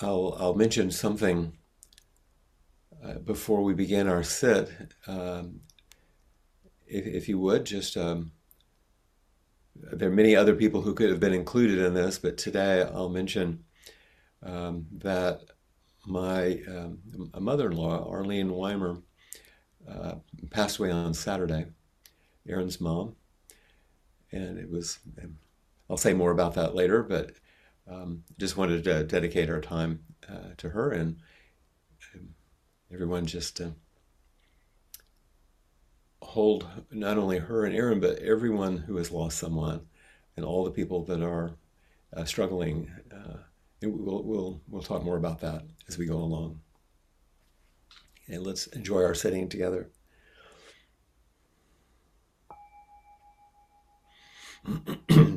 I'll, I'll mention something uh, before we begin our sit. Um, if, if, you would, just um, there are many other people who could have been included in this, but today I'll mention um, that my um, mother-in-law, Arlene Weimer, uh, passed away on Saturday. Aaron's mom, and it was. I'll say more about that later, but um, just wanted to dedicate our time uh, to her and um, everyone just uh, hold not only her and Aaron, but everyone who has lost someone and all the people that are uh, struggling. Uh, we'll, we'll, we'll talk more about that as we go along. And let's enjoy our sitting together.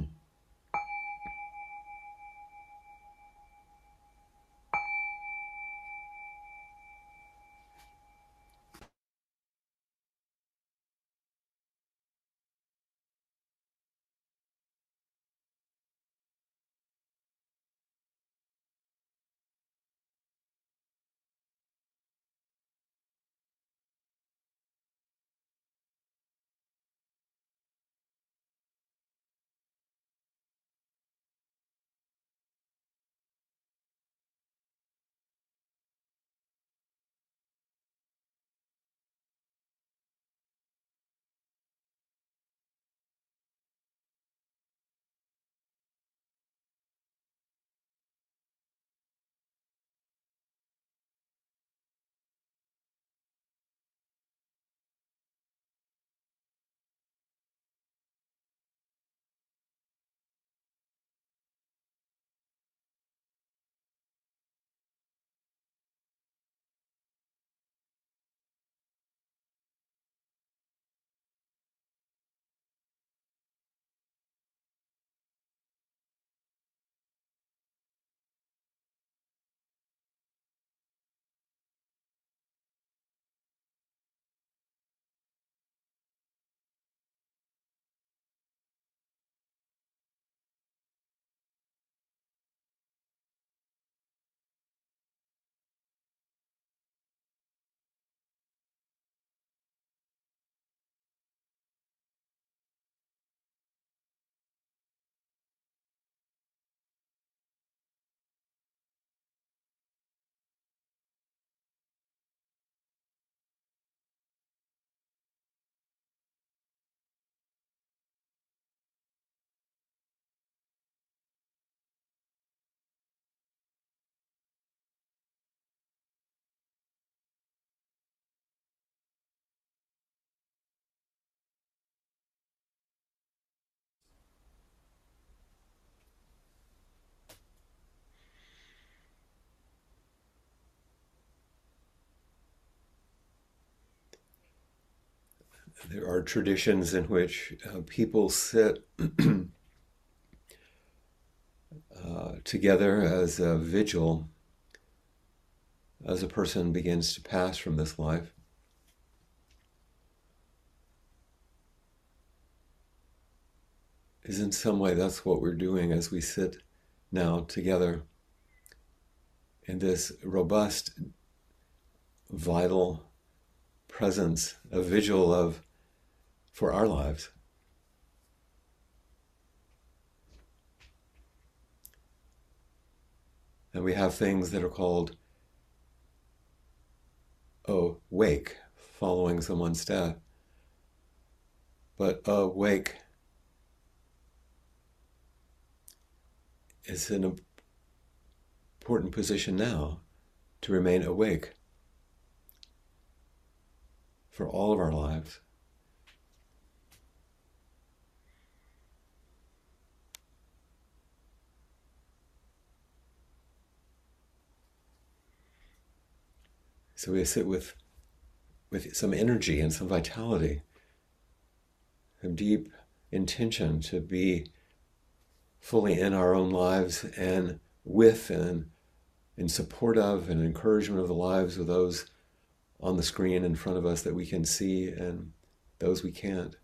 there are traditions in which uh, people sit uh, together as a vigil as a person begins to pass from this life. Is in some way that's what we're doing as we sit now together in this robust, vital presence, a vigil of for our lives. And we have things that are called oh, wake, following someone's death. But awake is an important position now to remain awake for all of our lives. So we sit with, with some energy and some vitality, some deep intention to be fully in our own lives and with and in support of and encouragement of the lives of those on the screen in front of us that we can see and those we can't.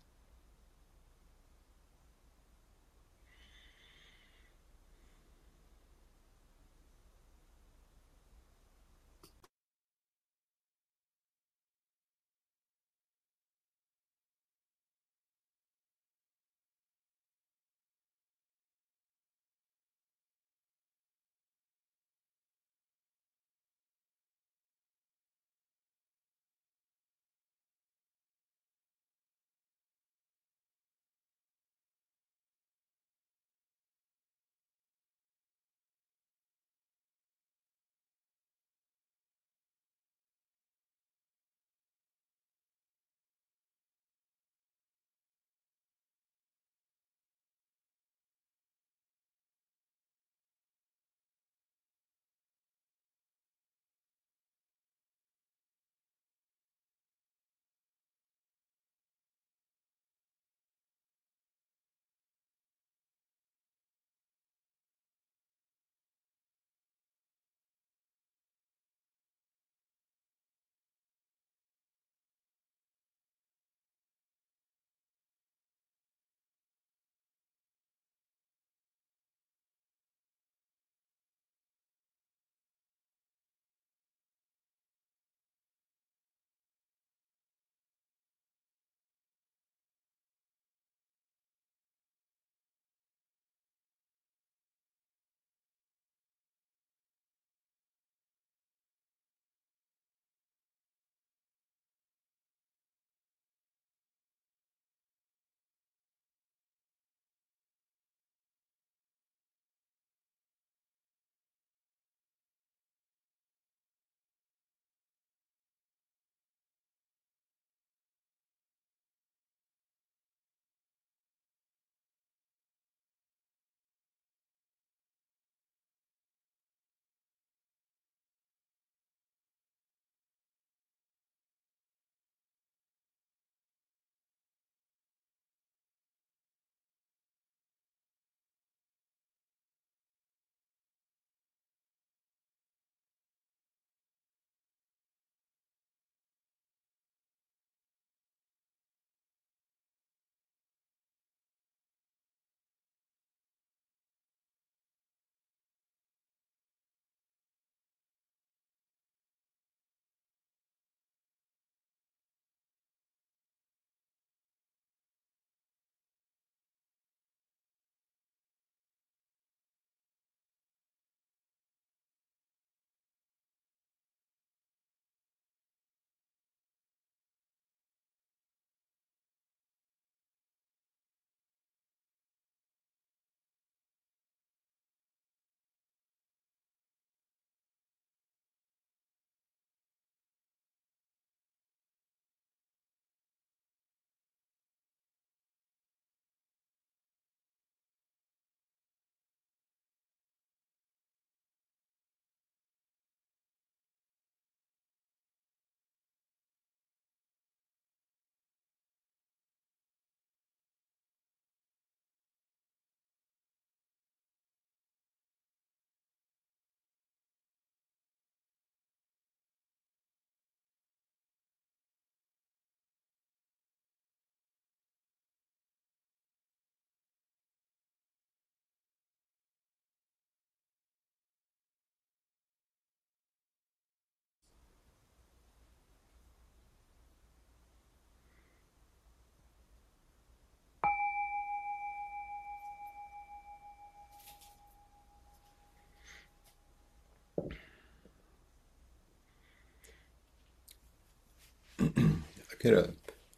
Going to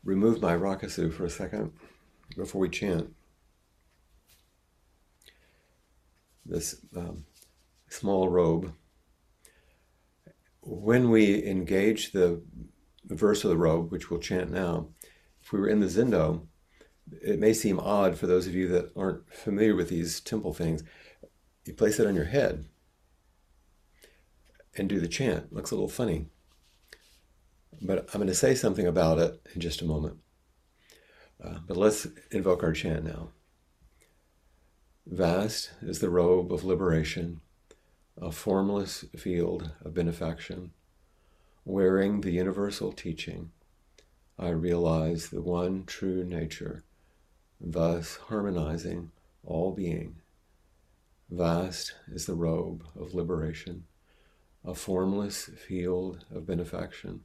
remove my rakusu for a second before we chant. This um, small robe. When we engage the, the verse of the robe, which we'll chant now, if we were in the zendo, it may seem odd for those of you that aren't familiar with these temple things. You place it on your head and do the chant. It looks a little funny. But I'm going to say something about it in just a moment. Uh, but let's invoke our chant now. Vast is the robe of liberation, a formless field of benefaction. Wearing the universal teaching, I realize the one true nature, thus harmonizing all being. Vast is the robe of liberation, a formless field of benefaction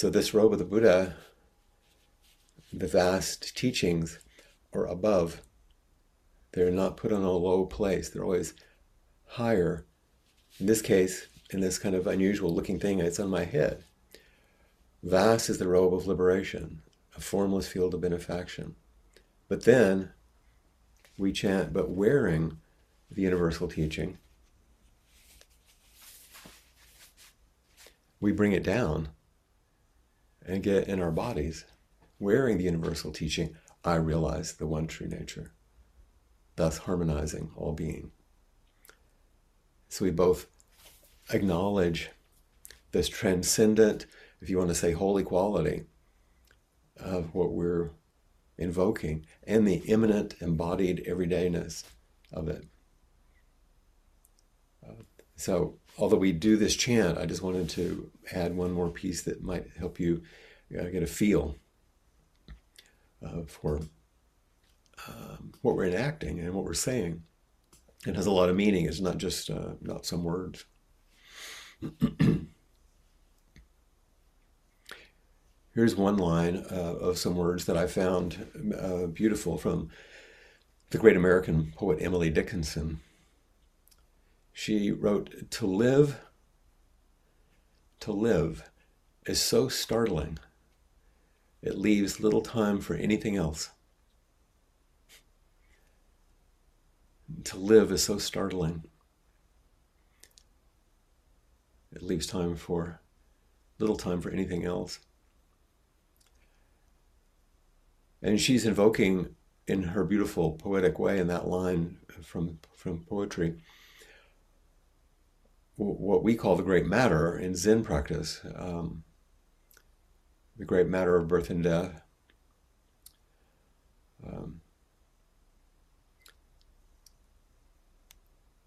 So, this robe of the Buddha, the vast teachings are above. They're not put on a low place, they're always higher. In this case, in this kind of unusual looking thing, it's on my head. Vast is the robe of liberation, a formless field of benefaction. But then we chant, but wearing the universal teaching, we bring it down and get in our bodies, wearing the universal teaching, I realize the one true nature, thus harmonizing all being. So we both acknowledge this transcendent, if you want to say holy quality of what we're invoking and the immanent embodied everydayness of it. So although we do this chant, I just wanted to add one more piece that might help you uh, get a feel uh, for um, what we're enacting and what we're saying. It has a lot of meaning. It's not just uh, not some words. Here's one line uh, of some words that I found uh, beautiful from the great American poet Emily Dickinson she wrote, To live, to live is so startling, it leaves little time for anything else. To live is so startling, it leaves time for little time for anything else. And she's invoking in her beautiful poetic way in that line from, from poetry what we call the great matter in Zen practice, um, the great matter of birth and death. Um,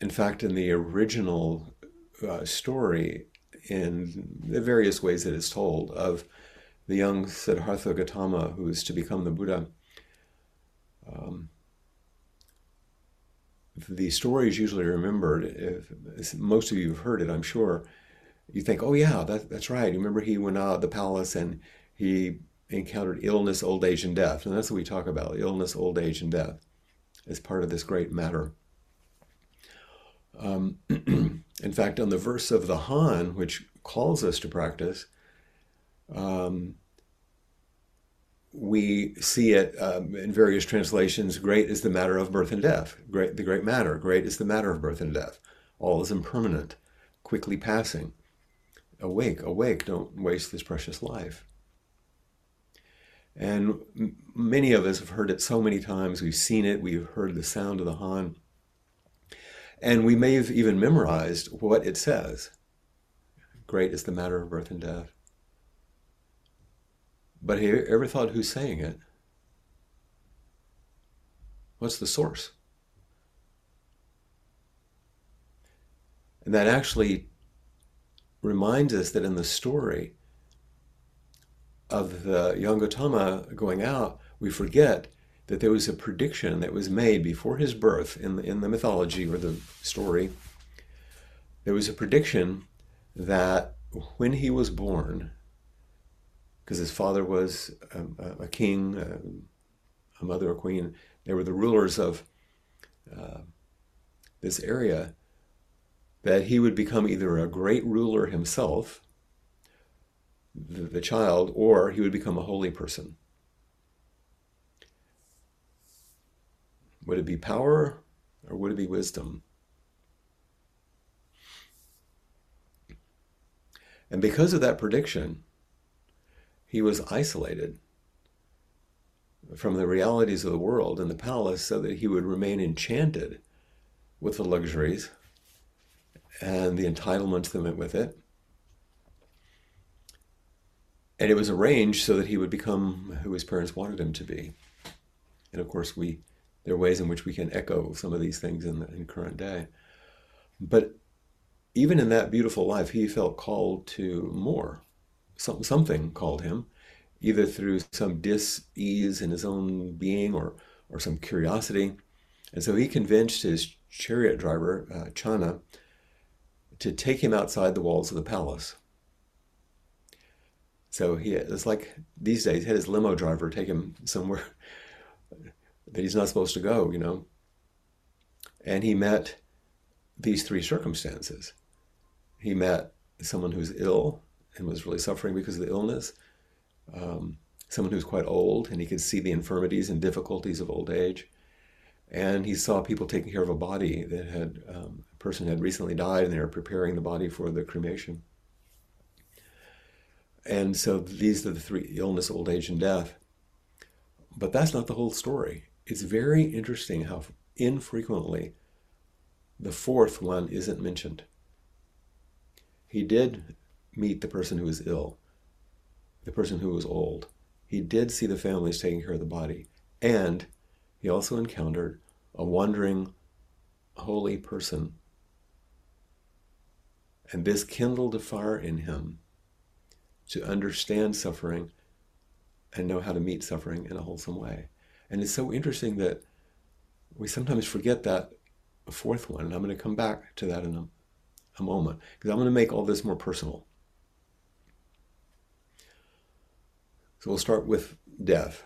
in fact, in the original uh, story, in the various ways that it's told, of the young Siddhartha Gautama who is to become the Buddha, um, the story is usually remembered. If most of you have heard it, I'm sure. You think, oh yeah, that, that's right. You remember he went out of the palace and he encountered illness, old age, and death, and that's what we talk about: illness, old age, and death, as part of this great matter. Um, in fact, on the verse of the Han, which calls us to practice, um, we see it um, in various translations. Great is the matter of birth and death. Great, the great matter. Great is the matter of birth and death. All is impermanent, quickly passing. Awake, awake! Don't waste this precious life. And m- many of us have heard it so many times. We've seen it. We've heard the sound of the Han, and we may have even memorized what it says. Great is the matter of birth and death. But have you ever thought who's saying it? What's the source? And that actually reminds us that in the story, of the young Gautama going out, we forget that there was a prediction that was made before his birth in the, in the mythology or the story. There was a prediction that when he was born, because his father was a, a king, a, a, mother, a queen, they were the rulers of uh, this area, that he would become either a great ruler himself, the, the child, or he would become a holy person. Would it be power or would it be wisdom? And because of that prediction, he was isolated from the realities of the world in the palace so that he would remain enchanted with the luxuries and the entitlements that went with it. And it was arranged so that he would become who his parents wanted him to be. And of course, we there are ways in which we can echo some of these things in the in current day. But even in that beautiful life, he felt called to more. Some, something called him, either through some dis-ease in his own being or, or some curiosity. And so he convinced his chariot driver, uh, Channa, to take him outside the walls of the palace. So he it's like these days, he had his limo driver take him somewhere that he's not supposed to go, you know. And he met these three circumstances. He met someone who's ill and was really suffering because of the illness, um, someone who's quite old and he could see the infirmities and difficulties of old age. And he saw people taking care of a body that had, um, a person had recently died and they were preparing the body for the cremation. And so these are the three illness, old age, and death. But that's not the whole story it's very interesting how infrequently the fourth one isn't mentioned. He did meet the person who was ill, the person who was old. He did see the families taking care of the body. And he also encountered a wandering, holy person. And this kindled a fire in him to understand suffering and know how to meet suffering in a wholesome way. And it's so interesting that we sometimes forget that fourth one. And I'm going to come back to that in a, a moment because I'm going to make all this more personal. So we'll start with death.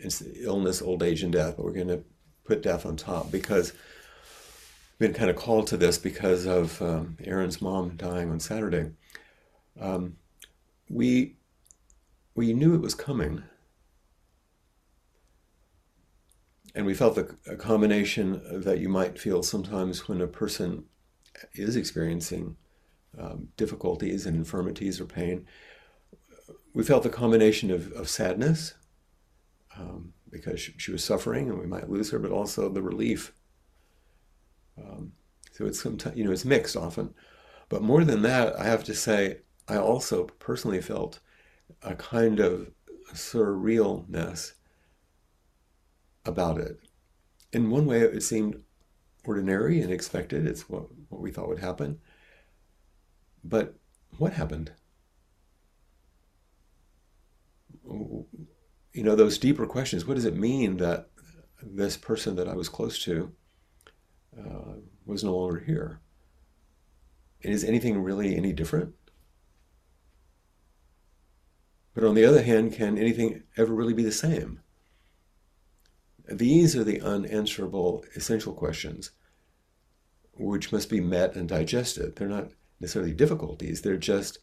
It's illness, old age, and death, but we're going to put death on top because I've been kind of called to this because of um, Aaron's mom dying on Saturday. Um, we we knew it was coming And we felt the, a combination that you might feel sometimes when a person is experiencing um, difficulties and infirmities or pain. We felt the combination of, of sadness um, because she, she, was suffering and we might lose her, but also the relief. Um, so it's sometimes you know it's mixed often, but more than that, I have to say I also personally felt a kind of surrealness about it. In one way, it seemed ordinary and expected. It's what, what we thought would happen. But what happened? You know, those deeper questions. What does it mean that this person that I was close to uh, was no longer here? And is anything really any different? But on the other hand, can anything ever really be the same? These are the unanswerable essential questions which must be met and digested. They're not necessarily difficulties, they're just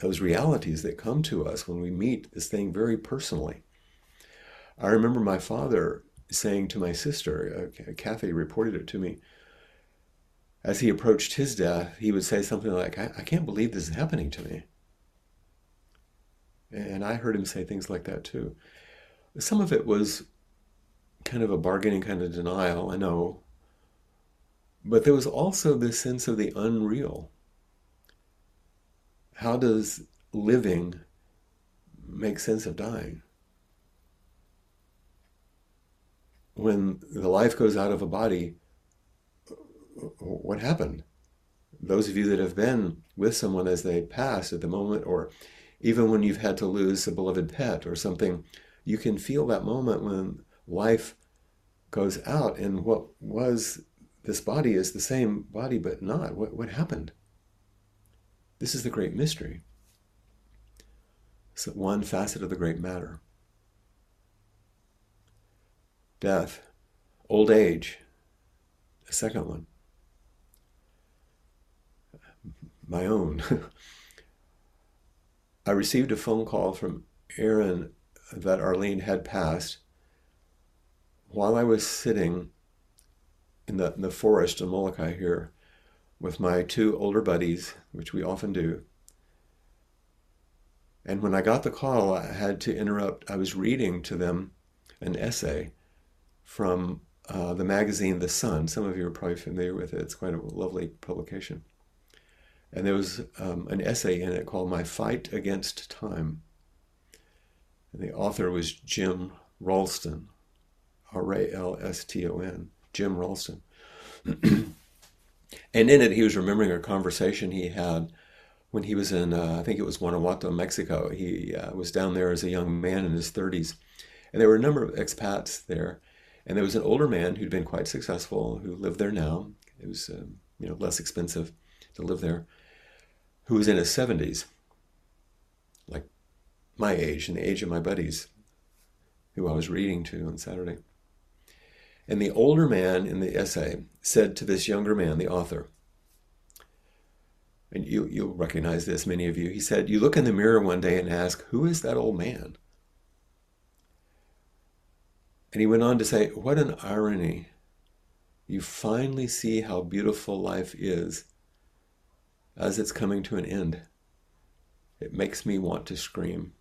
those realities that come to us when we meet this thing very personally. I remember my father saying to my sister, uh, Kathy reported it to me, as he approached his death, he would say something like, I, I can't believe this is happening to me. And I heard him say things like that too. Some of it was kind of a bargaining kind of denial, I know. But there was also this sense of the unreal. How does living make sense of dying? When the life goes out of a body, what happened? Those of you that have been with someone as they pass at the moment or even when you've had to lose a beloved pet or something, you can feel that moment when life goes out and what was this body is the same body but not. What, what happened? This is the great mystery. It's one facet of the great matter. Death, old age, a second one. My own. I received a phone call from Aaron that Arlene had passed while I was sitting in the, in the forest in Molokai here with my two older buddies, which we often do. And when I got the call, I had to interrupt. I was reading to them an essay from uh, the magazine The Sun. Some of you are probably familiar with it. It's quite a lovely publication. And there was um, an essay in it called My Fight Against Time. And the author was Jim Ralston, R A L S T O N, Jim Ralston. and in it, he was remembering a conversation he had when he was in, uh, I think it was Guanajuato, Mexico. He uh, was down there as a young man in his 30s. And there were a number of expats there. And there was an older man who'd been quite successful who lived there now. It was, uh, you know, less expensive to live there, who was in his 70s, like my age and the age of my buddies who I was reading to on Saturday. And the older man in the essay said to this younger man, the author, and you, you'll recognize this, many of you, he said, You look in the mirror one day and ask, Who is that old man? And he went on to say, What an irony. You finally see how beautiful life is as it's coming to an end. It makes me want to scream.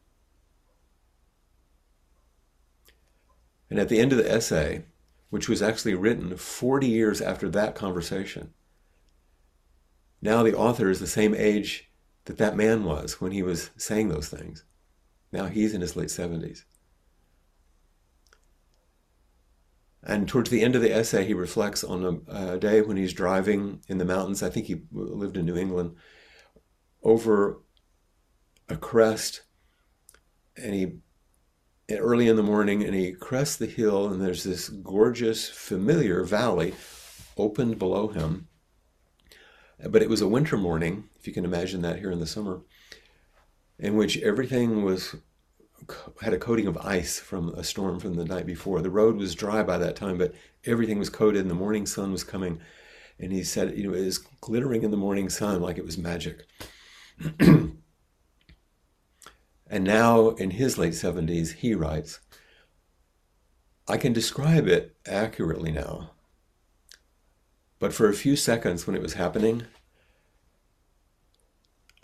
And at the end of the essay, which was actually written 40 years after that conversation. Now the author is the same age that that man was when he was saying those things. Now he's in his late 70s. And towards the end of the essay, he reflects on a, a, day when he's driving in the mountains. I think he lived in New England over a crest, and he early in the morning and he crests the hill and there's this gorgeous familiar valley opened below him. But it was a winter morning if you can imagine that here in the summer in which everything was had a coating of ice from a storm from the night before. The road was dry by that time but everything was coated and the morning sun was coming. And he said you know it was glittering in the morning sun like it was magic And now, in his late 70s, he writes, I can describe it accurately now. But for a few seconds when it was happening,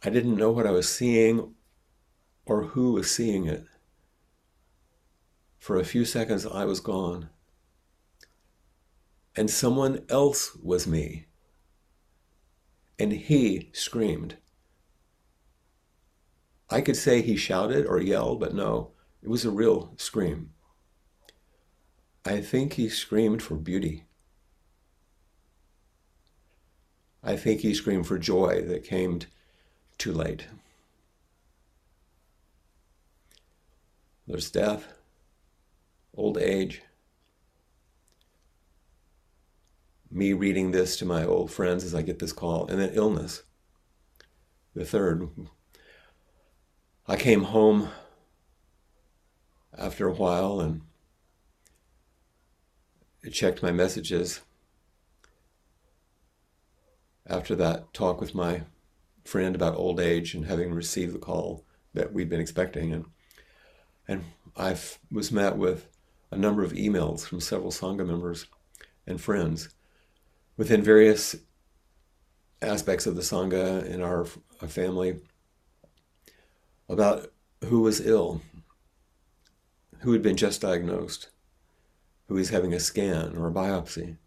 I didn't know what I was seeing or who was seeing it. For a few seconds, I was gone. And someone else was me. And he screamed. I could say he shouted or yelled, but no, it was a real scream. I think he screamed for beauty. I think he screamed for joy that came too late. There's death, old age, me reading this to my old friends as I get this call, and then illness. The third, I came home after a while and checked my messages. After that talk with my friend about old age and having received the call that we'd been expecting and and I was met with a number of emails from several sangha members and friends within various aspects of the sangha in our family about who was ill, who had been just diagnosed, who was having a scan or a biopsy.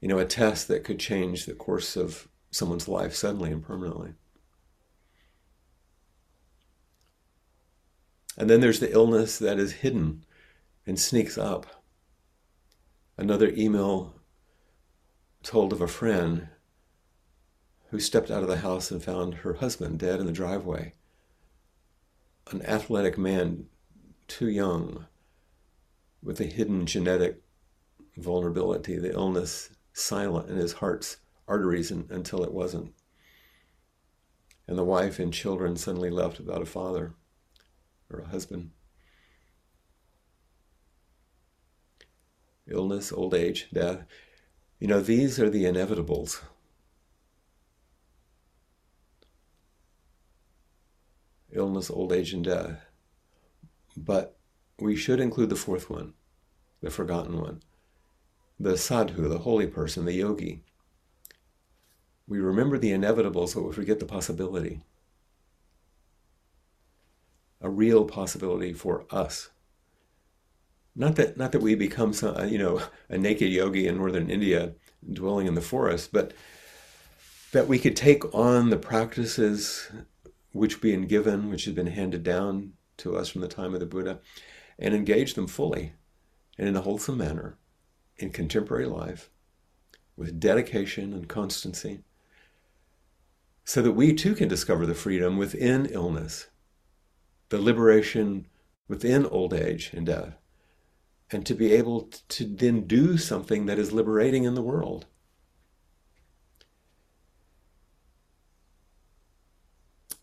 You know, a test that could change the course of someone's life suddenly and permanently. And then there's the illness that is hidden and sneaks up. Another email told of a friend who stepped out of the house and found her husband dead in the driveway. An athletic man, too young, with a hidden genetic vulnerability, the illness silent in his heart's arteries until it wasn't. And the wife and children suddenly left without a father or a husband. Illness, old age, death. You know, these are the inevitables. Illness, old age, and death. But we should include the fourth one, the forgotten one, the sadhu, the holy person, the yogi. We remember the inevitable, so we forget the possibility. A real possibility for us. Not that, not that we become some, uh, you know, a naked yogi in northern India dwelling in the forest, but that we could take on the practices which been given, which have been handed down to us from the time of the Buddha, and engage them fully and in a wholesome manner in contemporary life with dedication and constancy so that we too can discover the freedom within illness, the liberation within old age and death, and to be able to then do something that is liberating in the world.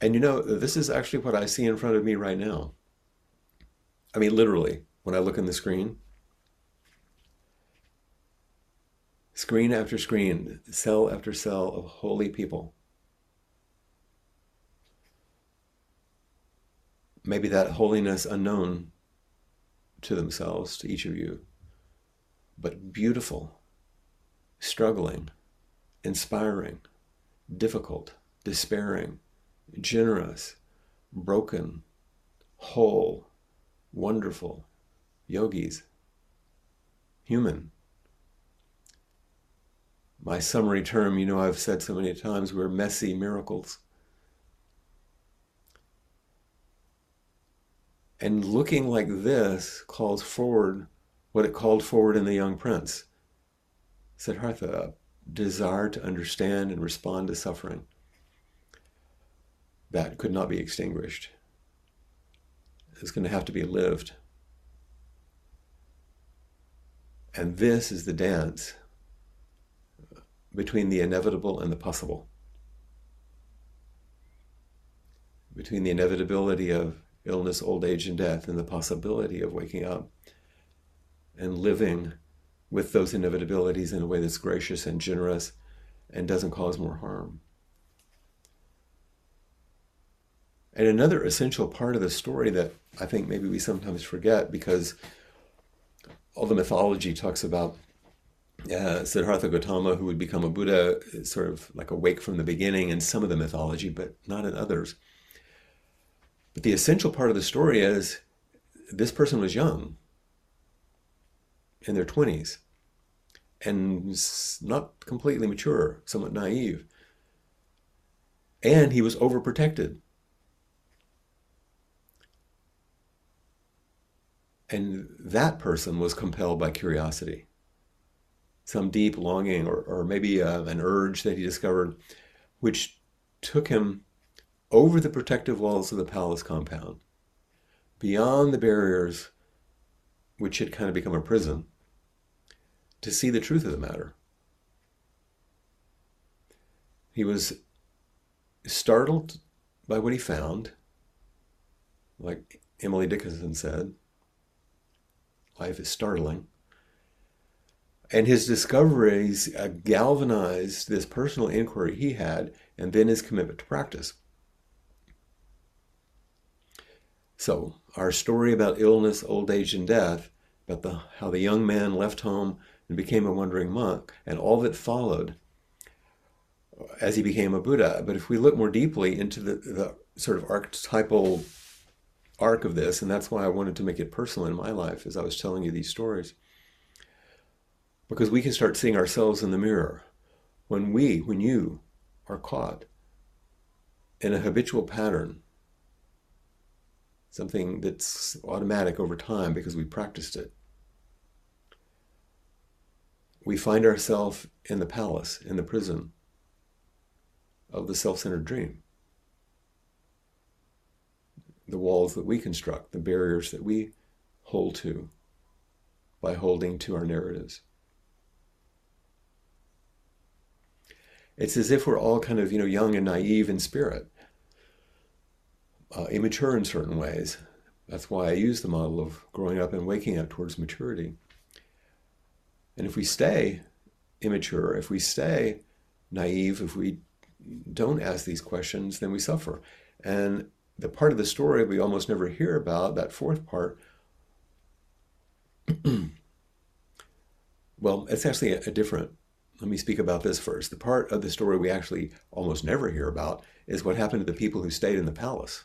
And you know, this is actually what I see in front of me right now. I mean, literally, when I look in the screen, screen after screen, cell after cell of holy people. Maybe that holiness unknown to themselves, to each of you, but beautiful, struggling, inspiring, difficult, despairing, generous, broken, whole, wonderful, yogis, human. My summary term, you know, I've said so many times, we're messy miracles. And looking like this calls forward what it called forward in the young prince. Siddhartha, desire to understand and respond to suffering. That could not be extinguished is going to have to be lived. And this is the dance between the inevitable and the possible, between the inevitability of illness, old age, and death, and the possibility of waking up and living with those inevitabilities in a way that's gracious and generous and doesn't cause more harm. And another essential part of the story that I think maybe we sometimes forget because all the mythology talks about uh, Siddhartha Gautama, who would become a Buddha, sort of like awake from the beginning in some of the mythology, but not in others. But the essential part of the story is this person was young, in their 20s, and not completely mature, somewhat naive. And he was overprotected And that person was compelled by curiosity, some deep longing, or, or maybe uh, an urge that he discovered, which took him over the protective walls of the palace compound, beyond the barriers which had kind of become a prison, to see the truth of the matter. He was startled by what he found, like Emily Dickinson said, life is startling. And his discoveries uh, galvanized this personal inquiry he had and then his commitment to practice. So, our story about illness, old age, and death, about the, how the young man left home and became a wandering monk, and all that followed as he became a Buddha. But if we look more deeply into the, the sort of archetypal arc of this, and that's why I wanted to make it personal in my life as I was telling you these stories. Because we can start seeing ourselves in the mirror. When we, when you are caught in a habitual pattern, something that's automatic over time because we practiced it, we find ourselves in the palace, in the prison, of the self centered dream. The walls that we construct, the barriers that we hold to by holding to our narratives. It's as if we're all kind of, you know, young and naive in spirit, uh, immature in certain ways. That's why I use the model of growing up and waking up towards maturity. And if we stay immature, if we stay naive, if we don't ask these questions, then we suffer. And the part of the story we almost never hear about, that fourth part, well, it's actually a, a different. Let me speak about this first. The part of the story we actually almost never hear about is what happened to the people who stayed in the palace.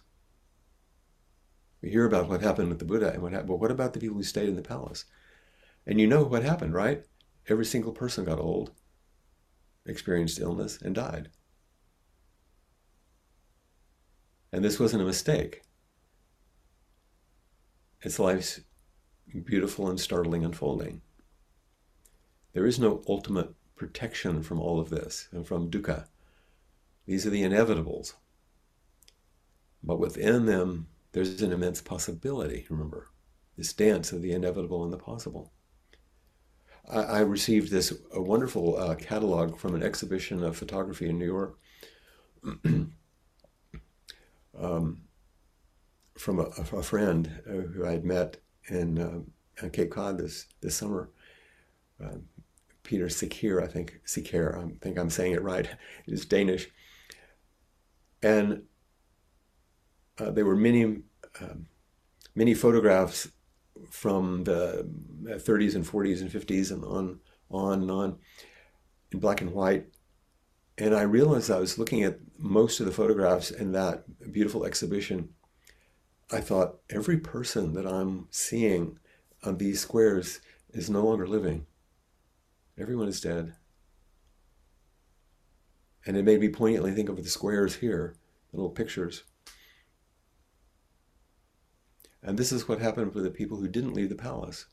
We hear about what happened with the Buddha and what happened, but what about the people who stayed in the palace? And you know what happened, right? Every single person got old, experienced illness, and died. And this wasn't a mistake. It's life's beautiful and startling unfolding. There is no ultimate protection from all of this and from dukkha. These are the inevitables. But within them, there's an immense possibility, remember, this dance of the inevitable and the possible. I, I received this a wonderful uh, catalog from an exhibition of photography in New York um, from a, a friend uh, who I'd met in uh, Cape Cod this, this summer. Uh, Peter Sikir, I think, Sikir, I think I'm saying it right. It's Danish. And uh, there were many, um, many photographs from the 30s and 40s and 50s and on, on and on in black and white. And I realized I was looking at most of the photographs in that beautiful exhibition. I thought every person that I'm seeing on these squares is no longer living. Everyone is dead. And it made me poignantly think of the squares here, the little pictures. And this is what happened for the people who didn't leave the palace.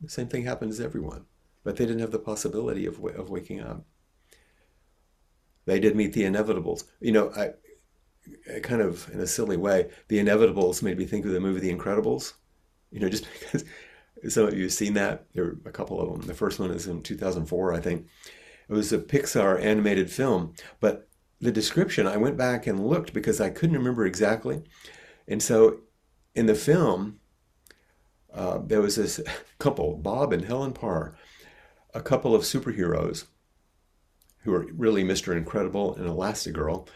The same thing happened to everyone, but they didn't have the possibility of, of waking up. They did meet the inevitables. You know, I, I kind of in a silly way, the inevitables made me think of the movie The Incredibles. You know, just because some of you have seen that. There are a couple of them. The first one is in 2004, I think. It was a Pixar animated film, but the description, I went back and looked because I couldn't remember exactly. And so in the film, uh, there was this couple, Bob and Helen Parr, a couple of superheroes who are really Mr. Incredible and Elastigirl,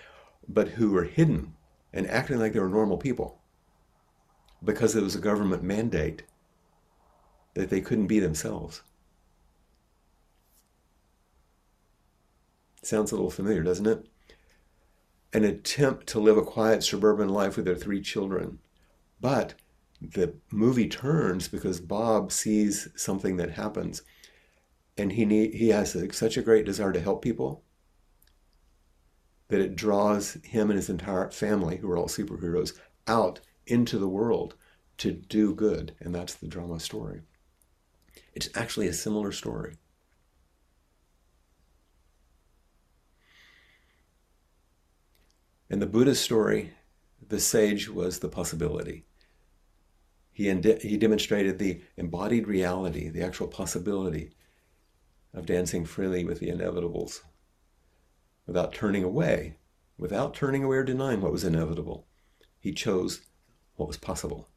but who were hidden and acting like they were normal people because it was a government mandate that they couldn't be themselves. Sounds a little familiar, doesn't it? An attempt to live a quiet suburban life with their three children. But the movie turns because Bob sees something that happens and he need, he has a, such a great desire to help people that it draws him and his entire family, who are all superheroes, out into the world to do good. And that's the drama story. It's actually a similar story. In the Buddha story, the sage was the possibility. He, he demonstrated the embodied reality, the actual possibility of dancing freely with the inevitables without turning away, without turning away or denying what was inevitable. He chose what was possible.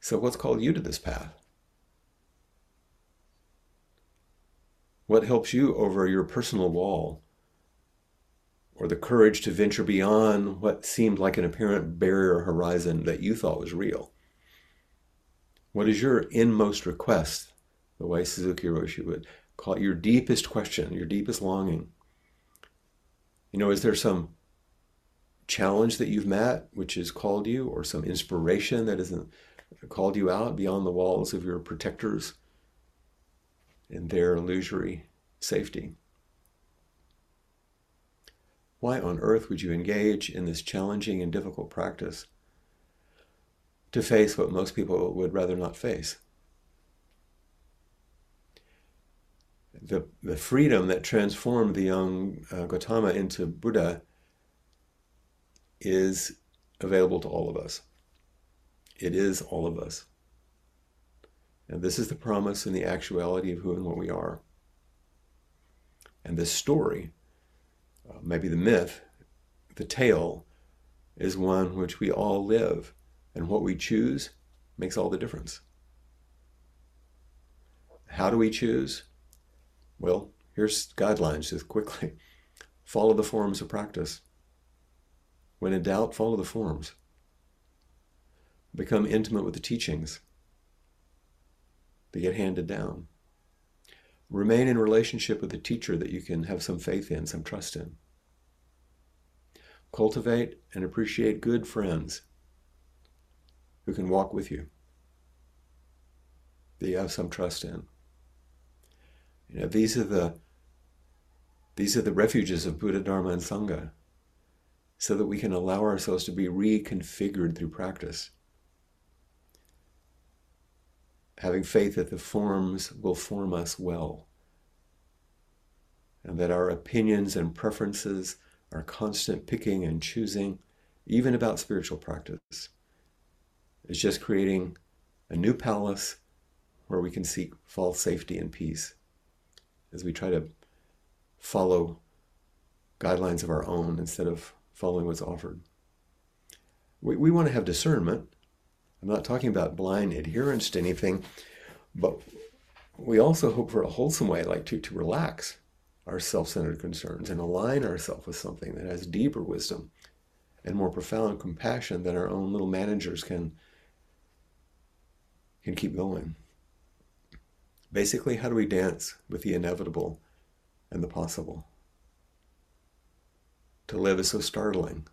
So, what's called you to this path? What helps you over your personal wall? Or the courage to venture beyond what seemed like an apparent barrier horizon that you thought was real? What is your inmost request the way Suzuki Roshi would call it your deepest question, your deepest longing. You know, is there some challenge that you've met which has called you, or some inspiration that hasn't called you out beyond the walls of your protectors and their illusory safety? Why on earth would you engage in this challenging and difficult practice to face what most people would rather not face? The, the freedom that transformed the young uh, Gautama into Buddha is available to all of us. It is all of us. And this is the promise and the actuality of who and what we are. And this story, uh, maybe the myth, the tale, is one which we all live. And what we choose makes all the difference. How do we choose? Well, here's guidelines just quickly. Follow the forms of practice. When in doubt, follow the forms. Become intimate with the teachings that get handed down. Remain in relationship with a teacher that you can have some faith in, some trust in. Cultivate and appreciate good friends who can walk with you, that you have some trust in. You know, these are the these are the refuges of Buddha, Dharma, and Sangha, so that we can allow ourselves to be reconfigured through practice. Having faith that the forms will form us well, and that our opinions and preferences, our constant picking and choosing, even about spiritual practice, is just creating a new palace where we can seek false safety and peace as we try to follow guidelines of our own instead of following what's offered. We, we want to have discernment I'm not talking about blind adherence to anything, but we also hope for a wholesome way, like to, to relax our self centered concerns and align ourselves with something that has deeper wisdom and more profound compassion than our own little managers can, can keep going. Basically, how do we dance with the inevitable and the possible? To live is so startling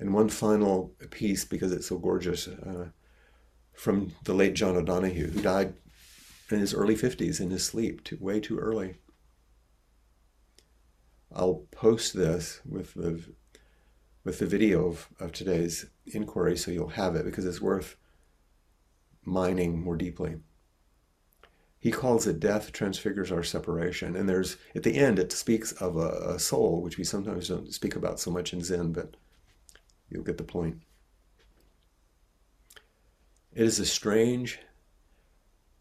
and one final piece, because it's so gorgeous, uh, from the late John O'Donohue, who died in his early 50s in his sleep, too, way too early. I'll post this with the with the video of, of today's inquiry so you'll have it because it's worth mining more deeply. He calls it death transfigures our separation. And there's, at the end, it speaks of a, a soul, which we sometimes don't speak about so much in Zen, but You'll get the point. It is a strange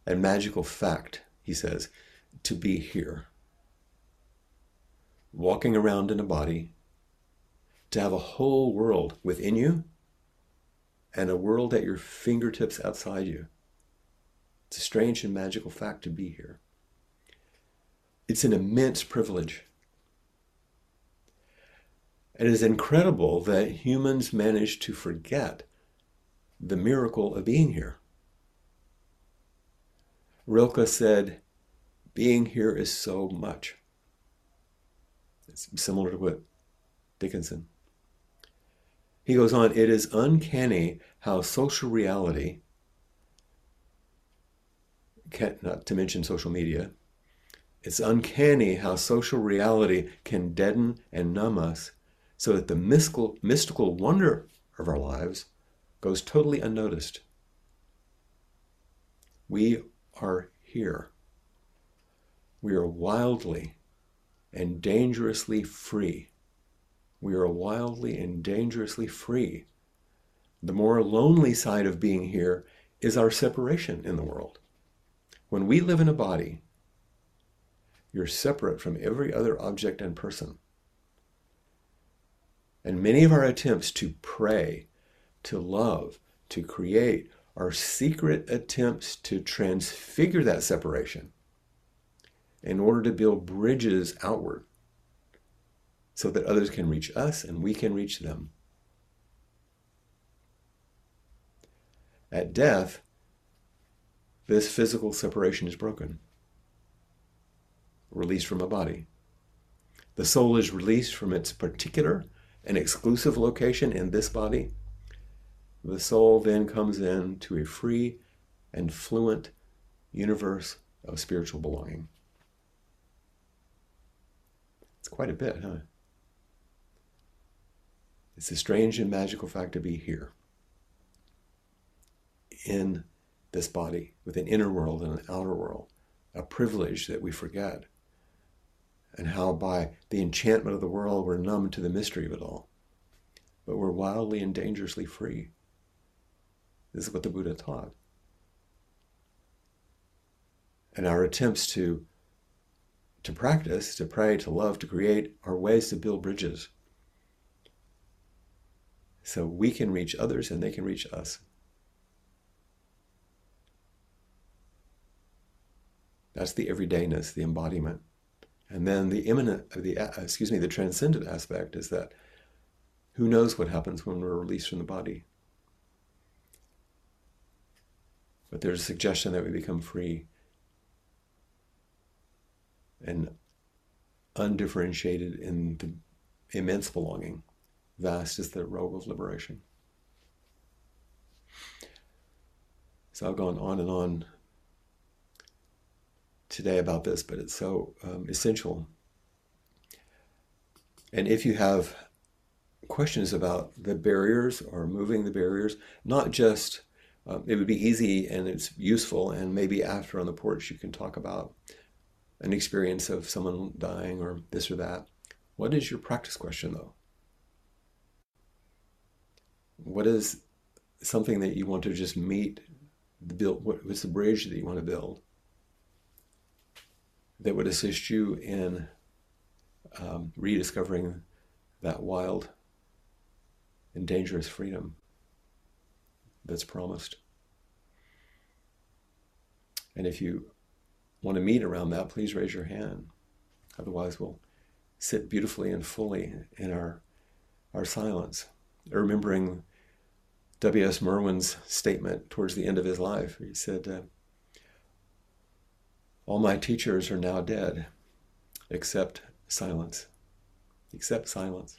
and magical fact, he says, to be here. Walking around in a body, to have a whole world within you and a world at your fingertips outside you. It's a strange and magical fact to be here. It's an immense privilege. It is incredible that humans manage to forget the miracle of being here. Rilke said, being here is so much. It's similar to what Dickinson. He goes on, it is uncanny how social reality, not uh, to mention social media, it's uncanny how social reality can deaden and numb us so that the mystical, mystical wonder of our lives goes totally unnoticed. We are here. We are wildly and dangerously free. We are wildly and dangerously free. The more lonely side of being here is our separation in the world. When we live in a body, you're separate from every other object and person. And many of our attempts to pray, to love, to create are secret attempts to transfigure that separation in order to build bridges outward so that others can reach us and we can reach them. At death, this physical separation is broken, released from a body. The soul is released from its particular and exclusive location in this body, the soul then comes in to a free and fluent universe of spiritual belonging. It's quite a bit, huh? It's a strange and magical fact to be here in this body with an inner world and an outer world, a privilege that we forget, and how by the enchantment of the world we're numb to the mystery of it all. But we're wildly and dangerously free. This is what the Buddha taught. And our attempts to to practice, to pray, to love, to create are ways to build bridges. So we can reach others and they can reach us. That's the everydayness, the embodiment. And then the immanent, the uh, excuse me, the transcendent aspect is that who knows what happens when we're released from the body. But there's a suggestion that we become free and undifferentiated in the immense belonging. Vast is the robe of liberation. So I've gone on and on today about this, but it's so um, essential. And if you have questions about the barriers or moving the barriers, not just um, it would be easy and it's useful, and maybe after on the porch you can talk about an experience of someone dying or this or that. What is your practice question though? What is something that you want to just meet, build? What's the bridge that you want to build that would assist you in um, rediscovering that wild and dangerous freedom that's promised? And if you want to meet around that, please raise your hand. Otherwise, we'll sit beautifully and fully in our, our silence, remembering W.S. Merwin's statement towards the end of his life. He said, uh, All my teachers are now dead, except silence. Except silence.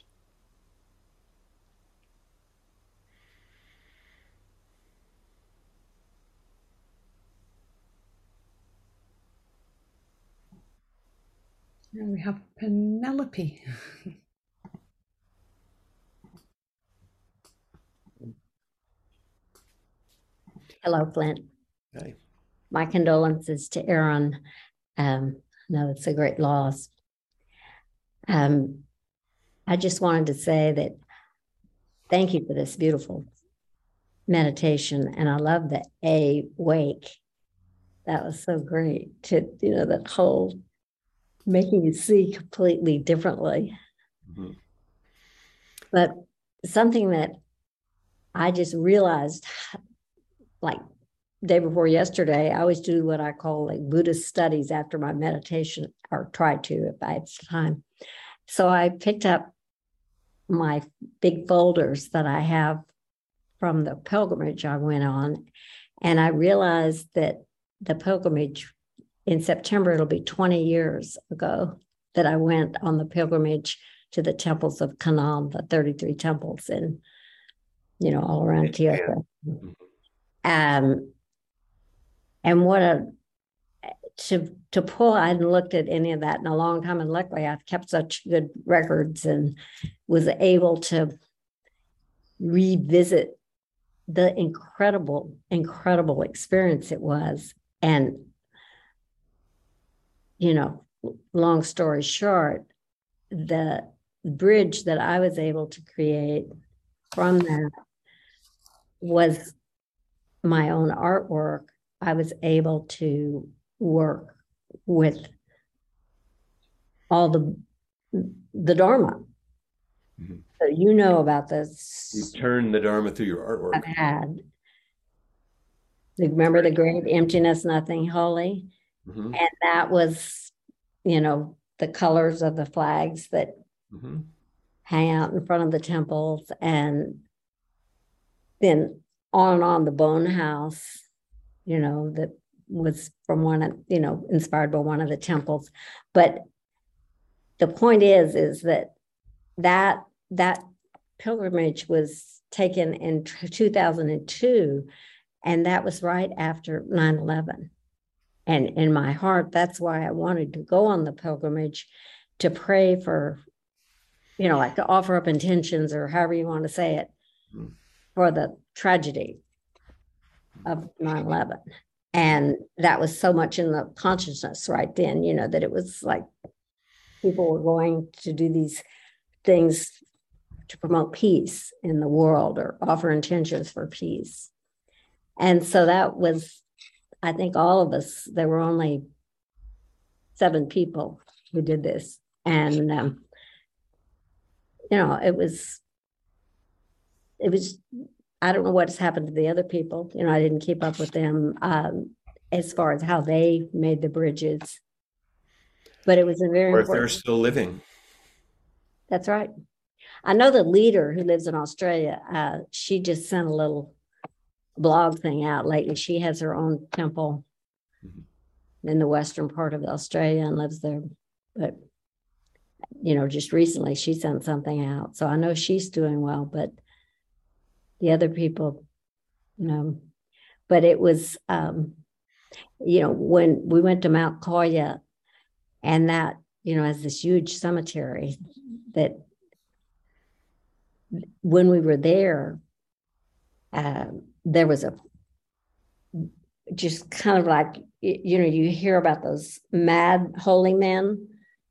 And we have Penelope. Hello, Flint. Hi. My condolences to Aaron. Um, no, it's a great loss. Um, I just wanted to say that thank you for this beautiful meditation. And I love the A wake. That was so great to, you know, that whole making you see completely differently. Mm-hmm. But something that I just realized, like day before yesterday, I always do what I call like Buddhist studies after my meditation, or try to if I have time. So I picked up my big folders that I have from the pilgrimage I went on, and I realized that the pilgrimage in September, it'll be 20 years ago that I went on the pilgrimage to the temples of Kannon, the 33 temples in, you know, all around Kyoto. Mm-hmm. Um, and what a to to pull, I hadn't looked at any of that in a long time, and luckily I've kept such good records and was able to revisit the incredible, incredible experience it was. And you know, long story short, the bridge that I was able to create from that was my own artwork. I was able to work with all the the Dharma. Mm-hmm. So you know about this. You turn the Dharma through your artwork. I've had. Remember the great emptiness, nothing holy? Mm-hmm. And that was, you know, the colors of the flags that mm-hmm. hang out in front of the temples. And then on and on the bone house, you know, that was from one of, you know, inspired by one of the temples. But the point is, is that that that pilgrimage was taken in 2002 and that was right after 9-11 and in my heart, that's why I wanted to go on the pilgrimage to pray for, you know, like to offer up intentions or however you want to say it mm. for the tragedy of 9 11. And that was so much in the consciousness right then, you know, that it was like people were going to do these things to promote peace in the world or offer intentions for peace. And so that was, I think, all of us, there were only seven people who did this. And, um, you know, it was, it was, I don't know what's happened to the other people. You know, I didn't keep up with them um, as far as how they made the bridges. But it was a very Or if they're still living. That's right. I know the leader who lives in Australia. Uh, she just sent a little blog thing out lately. She has her own temple Mhm. in the western part of Australia and lives there. But you know, just recently she sent something out, so I know she's doing well. But the other people, you know, but it was, um, you know, when we went to Mount Koya, and that you know has this huge cemetery that when we were there, um, there was a just kind of like you know you hear about those mad holy men.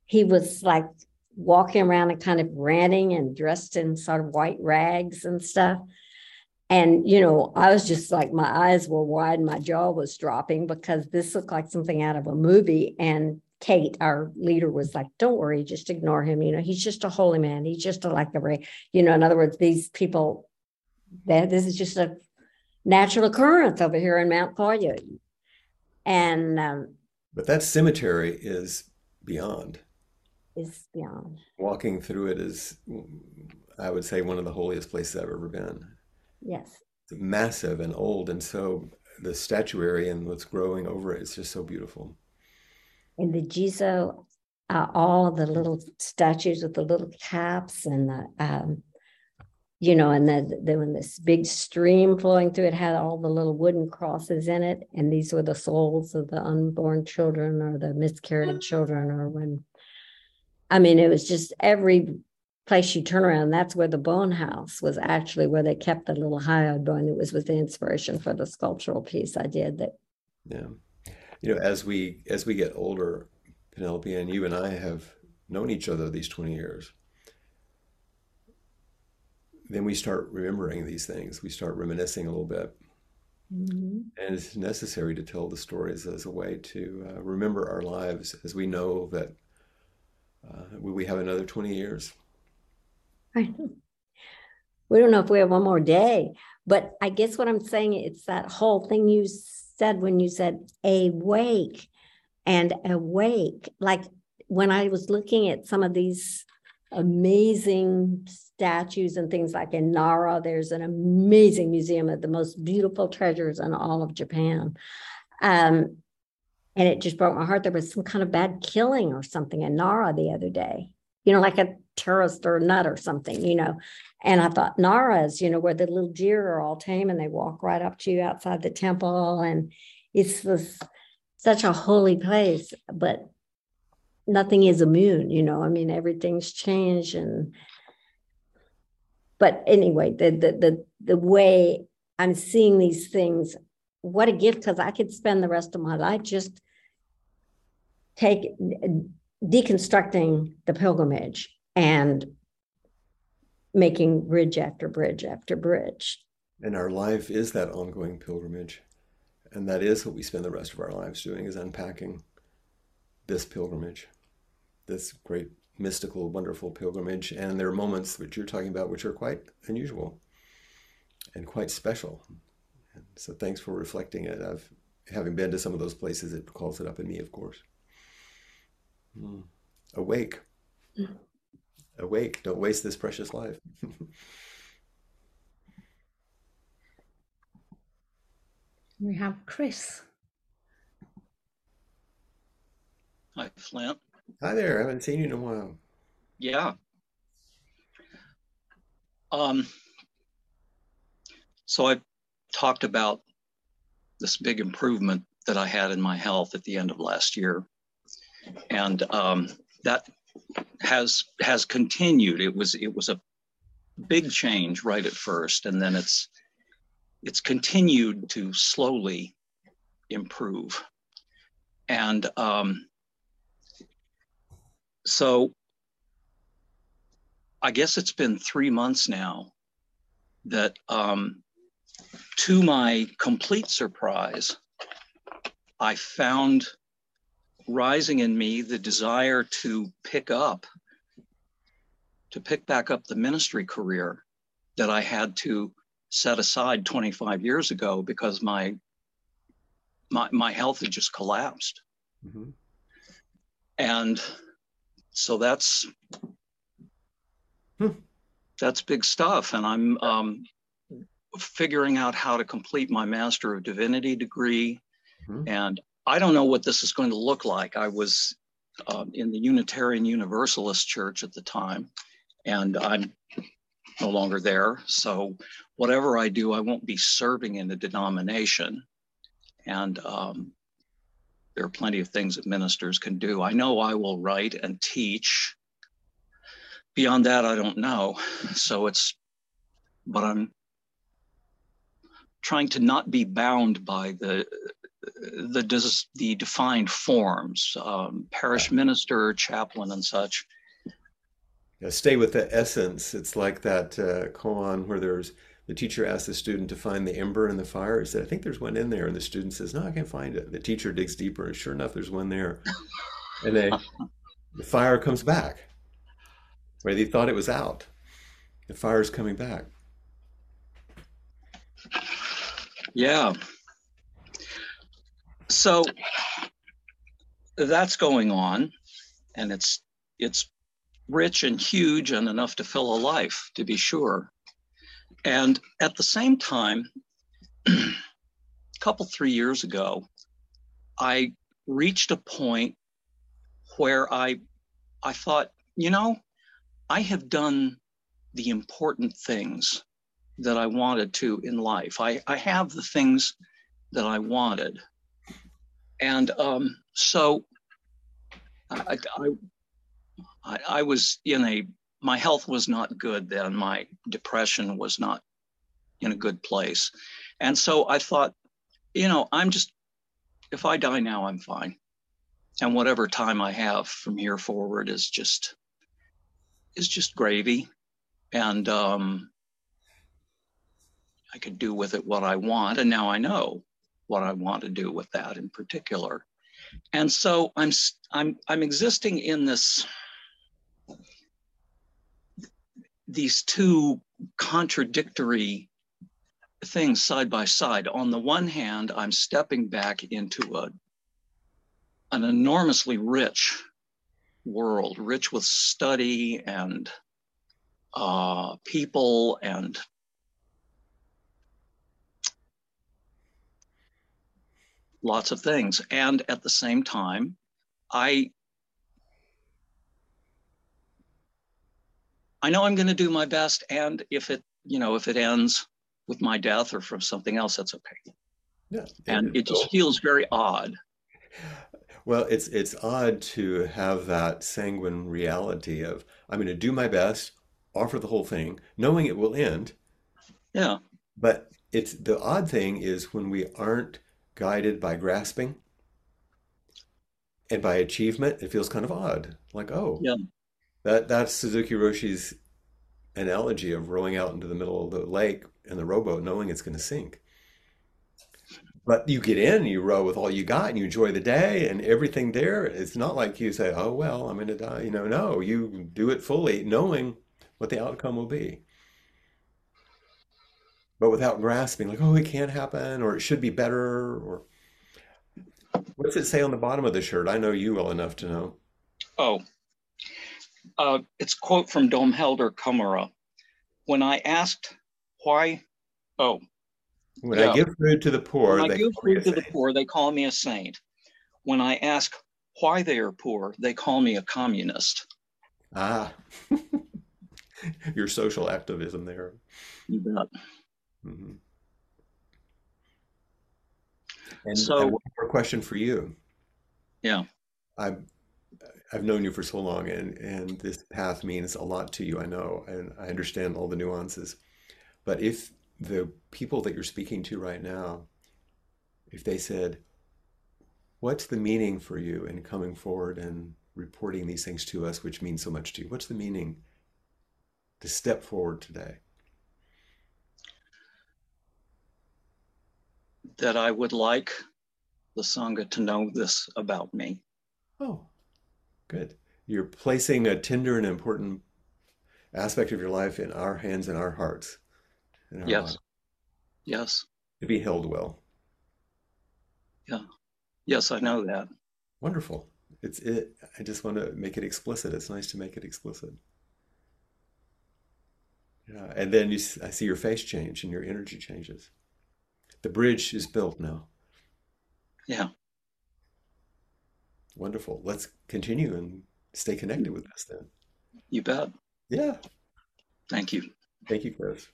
He was like walking around and kind of ranting and dressed in sort of white rags and stuff. And you know, I was just like my eyes were wide, my jaw was dropping because this looked like something out of a movie. And Kate, our leader, was like, "Don't worry, just ignore him. You know, he's just a holy man. He's just a, like a, re-" you know, in other words, these people, that this is just a natural occurrence over here in Mount Koya." And um, But that cemetery is beyond. Is beyond. Walking through it is, I would say, one of the holiest places I've ever been. Yes, massive and old, and so the statuary and what's growing over it is just so beautiful. in the Jizo, uh, all the little statues with the little caps and the, um, you know, and then there was this big stream flowing through it had all the little wooden crosses in it, and these were the souls of the unborn children or the miscarried children, or when, I mean, it was just every place you turn around. That's where the bone house was actually where they kept the little hyoid bone. It was with the inspiration for the sculptural piece I did that Yeah. You know, as we as we get older, Penelope and you and I have known each other these 20 years. Then we start remembering these things. We start reminiscing a little bit. And it's necessary to tell the stories as a way to uh, remember our lives as we know that uh, we we have another 20 years. We don't know if we have one more day, but I guess what I'm saying, it's that whole thing you said when you said awake and awake. Like when I was looking at some of these amazing statues and things like in Nara, there's an amazing museum of the most beautiful treasures in all of Japan. Um, and it just broke my heart. There was some kind of bad killing or something in Nara the other day, you know, like a terrorist or nut or something, you know. And I thought Nara's, you know, where the little deer are all tame and they walk right up to you outside the temple. And it's this such a holy place, but nothing is immune, you know. I mean, everything's changed and but anyway, the the the the way I'm seeing these things, what a gift, because I could spend the rest of my life just take deconstructing the pilgrimage and making bridge after bridge after bridge. And our life is that ongoing pilgrimage. And that is what we spend the rest of our lives doing is unpacking this pilgrimage, this great mystical, wonderful pilgrimage. And there are moments which you're talking about which are quite unusual and quite special. And so thanks for reflecting it. I've having been to some of those places, it calls it up in me, of course. Mm. Awake. Awake. Don't waste this precious life. We have Chris. Hi, Flint. Hi there. I haven't seen you in a while. Yeah. Um, so I talked about this big improvement that I had in my health at the end of last year, and um, that has has continued. It was it was a big change right at first, and then it's it's continued to slowly improve. And um, so I guess it's been three months now that, um, to my complete surprise, I found rising in me the desire to pick up, to pick back up the ministry career that I had to set aside 25 years ago because my my my health had just collapsed. Mhm. And so that's Hmm. that's big stuff. And I'm um, figuring out how to complete my Master of Divinity degree. Mhm. And I don't know what this is going to look like. I was um, in the Unitarian Universalist Church at the time, and I'm no longer there. So whatever I do, I won't be serving in the denomination. And um, there are plenty of things that ministers can do. I know I will write and teach. Beyond that, I don't know. So it's, but I'm trying to not be bound by the the the defined forms, um, parish minister, chaplain, and such. Yeah, stay with the essence. It's like that uh, koan where there's the teacher asks the student to find the ember in the fire. He said, I think there's one in there. And the student says, No, I can't find it. The teacher digs deeper, and sure enough, there's one there. And they, the fire comes back where they thought it was out. The fire's coming back. Yeah. So that's going on, and it's it's rich and huge and enough to fill a life, to be sure. And at the same time, a couple three years ago, I reached a point where I I thought, you know, I have done the important things that I wanted to in life. I, I have the things that I wanted. And um, so I, I, I, was in a, my health was not good then. My depression was not in a good place. And so I thought, you know, I'm just, if I die now, I'm fine. And whatever time I have from here forward is just, is just gravy. And um, I could do with it what I want. And now I know what I want to do with that in particular. And so I'm I'm I'm existing in this these two contradictory things side by side. On the one hand, I'm stepping back into a an enormously rich world, rich with study and uh, people and lots of things. And at the same time, I I know I'm going to do my best, and if it you know if it ends with my death or from something else, that's okay. Yeah. And it just feels very odd. Well, it's it's odd to have that sanguine reality of I'm going to do my best, offer the whole thing, knowing it will end. Yeah, But it's the odd thing is when we aren't guided by grasping and by achievement, it feels kind of odd. Like, oh, yeah, that that's Suzuki Roshi's analogy of rowing out into the middle of the lake in the rowboat, knowing it's going to sink. But you get in, you row with all you got, and you enjoy the day and everything there. It's not like you say, "Oh well, I'm going to die." You know, no, you do it fully, knowing what the outcome will be, but without grasping, like, "Oh, it can't happen," or "It should be better," or what's it say on the bottom of the shirt? I know you well enough to know. Oh, uh, it's a quote from Dom Helder Camara. When I asked why, oh, When I give food to the poor, when I they give call me a food to the saint. poor, they call me a saint. When I ask why they are poor, they call me a communist. Ah, your social activism there. You bet. Hmm And, and So, one more question for you. yeah, I've I've known you for so long, and and this path means a lot to you. I know, and I understand all the nuances. But if the people that you're speaking to right now, if they said, what's the meaning for you in coming forward and reporting these things to us, which means so much to you? What's the meaning to step forward today? That I would like the Sangha to know this about me. Oh, good. You're placing a tender and important aspect of your life in our hands and our hearts. Our yes. Lives, yes. to be held well. Yeah. Yes, I know that. Wonderful. It's it. I just want to make it explicit. It's nice to make it explicit. Yeah, and then you, I see your face change and your energy changes. The bridge is built now. Yeah. Wonderful. Let's continue and stay connected with us then. You bet. Yeah. Thank you. Thank you, Chris.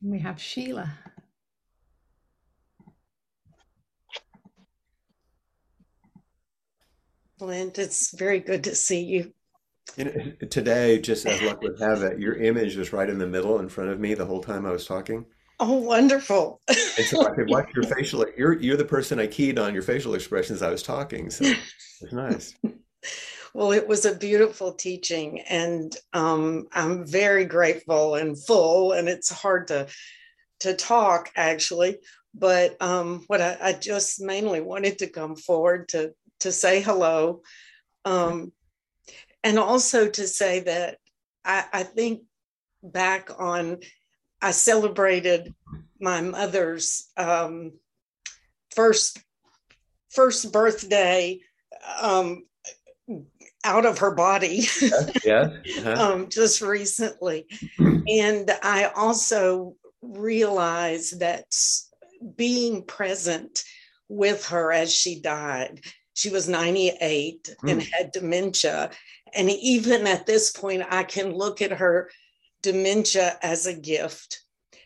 We have Sheila. Flint, it's very good to see you. And today, just as luck would have it, your image was right in the middle in front of me the whole time I was talking. Oh, wonderful. And so I could watch your facial, you're, you're the person I keyed on your facial expressions I was talking. So it's nice. well, it was a beautiful teaching, and um, I'm very grateful and full. And it's hard to to talk actually, but um, what I, I, just mainly wanted to come forward to to say hello, um, and also to say that I, I think back on I celebrated my mother's um, first first birthday um, out of her body. yeah. Uh-huh. um, just recently, and I also realized that being present with her as she died. She was 98 mm. and had dementia. And even at this point, I can look at her dementia as a gift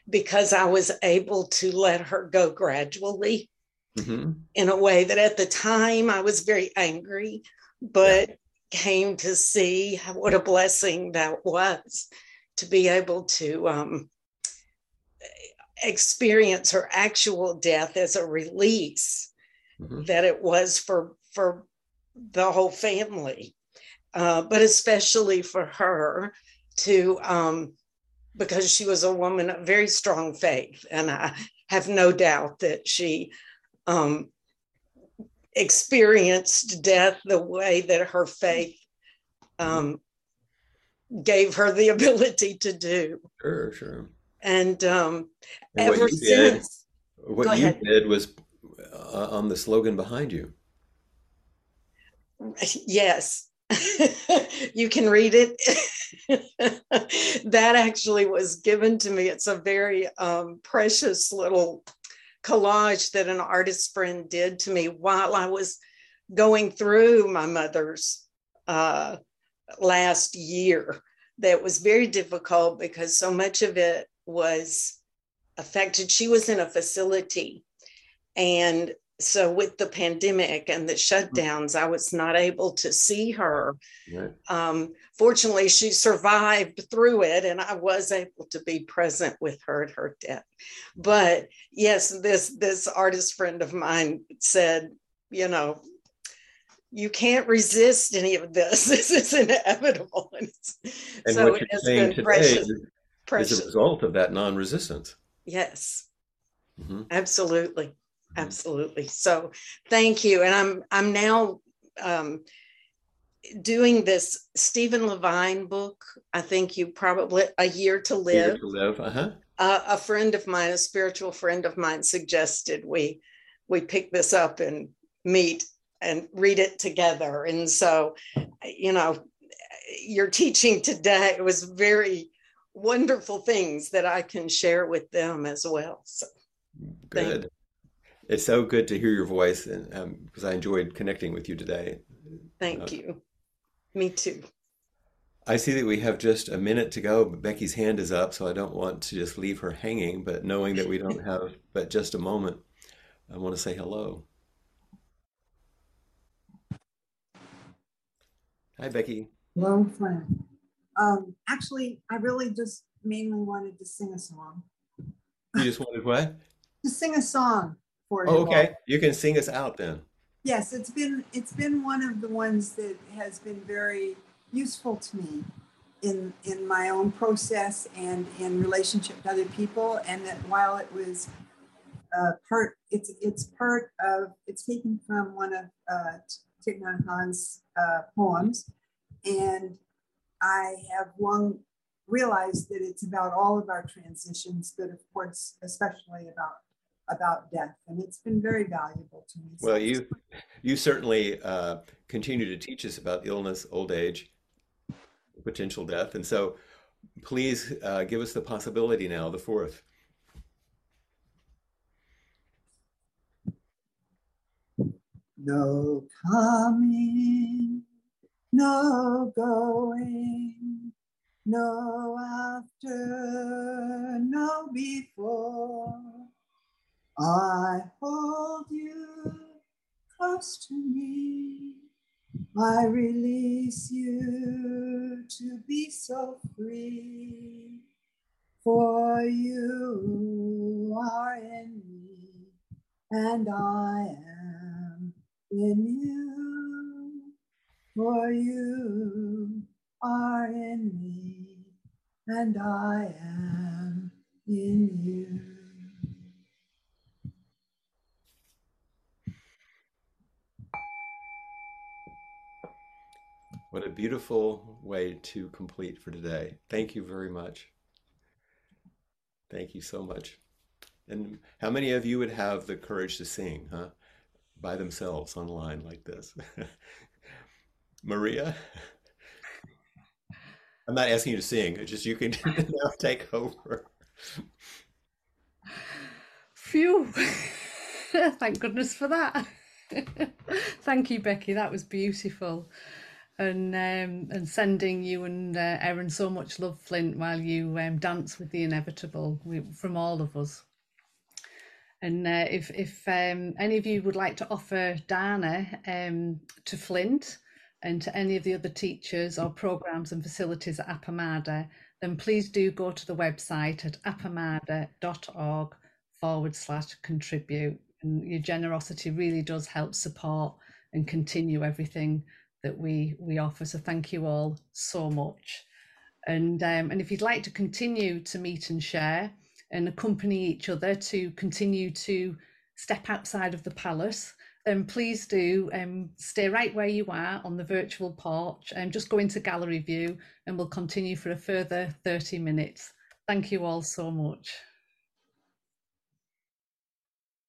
because I was able to let her go gradually mm-hmm. in a way that at the time I was very angry, but yeah. came to see what a blessing that was to be able to um, experience her actual death as a release mm-hmm. that it was for for the whole family uh, but especially for her to um, because she was a woman of very strong faith and i have no doubt that she um, experienced death the way that her faith um, gave her the ability to do. Sure sure. And um, and ever since did, what you ahead. did was uh, on the slogan behind you yes you can read it that actually was given to me it's a very um, precious little collage that an artist friend did to me while i was going through my mother's uh, last year that was very difficult because so much of it was affected. She was in a facility. And so, with the pandemic and the shutdowns, I was not able to see her. Right. Um, fortunately, she survived through it, and I was able to be present with her at her death. But yes, this this artist friend of mine said, you know, you can't resist any of this. This is inevitable, and, and so what you're saying today precious precious. is a result of that non-resistance. Yes, mm-hmm. absolutely, mm-hmm. Absolutely. So thank you, and I'm I'm now um, doing this Stephen Levine book. I think you probably a year to live. Year to live. Uh-huh. Uh, a friend of mine, a spiritual friend of mine, suggested we we pick this up and meet and read it together. And so, you know, your teaching today was very wonderful things that I can share with them as well. So good. It's so good to hear your voice, and um, because I enjoyed connecting with you today. Thank uh, you. Me too. I see that we have just a minute to go. But Becky's hand is up, so I don't want to just leave her hanging. But knowing that we don't have but just a moment, I want to say hello. Hi, Becky. Hello, friend. Um, actually, I really just mainly wanted to sing a song. You just wanted what? to sing a song for you. Oh, okay, you can sing us out then. Yes, it's been it's been one of the ones that has been very useful to me in in my own process and in relationship to other people. And that while it was uh, part, it's it's part of it's taken from one of uh, Thich Nhat Hanh's uh, poems, and I have long realized that it's about all of our transitions, but of course, especially about about death, and it's been very valuable to me. Well, you you certainly uh, continue to teach us about illness, old age, potential death, and so please uh, give us the possibility now, the fourth. No coming, no going, no after, no before. I hold you close to me. I release you to be so free. For you are in me and I am in you. For you are in me, and I am in you. What a beautiful way to complete for today. Thank you very much. Thank you so much. And how many of you would have the courage to sing, huh? By themselves online like this? Maria? I'm not asking you to sing, it's just you can now take over. Phew. Thank goodness for that. Thank you, Becky. That was beautiful. And um, and sending you and uh, Erin so much love, Flint, while you um, dance with the inevitable we, from all of us. And uh, if if um, any of you would like to offer Dana um, to Flint and to any of the other teachers or programs and facilities at Appamada, then please do go to the website at appamada.org forward slash contribute. And your generosity really does help support and continue everything that we we offer. So thank you all so much. And um, and if you'd like to continue to meet and share and accompany each other to continue to step outside of the palace, then please do um, stay right where you are on the virtual porch and just go into gallery view and we'll continue for a further 30 minutes. Thank you all so much.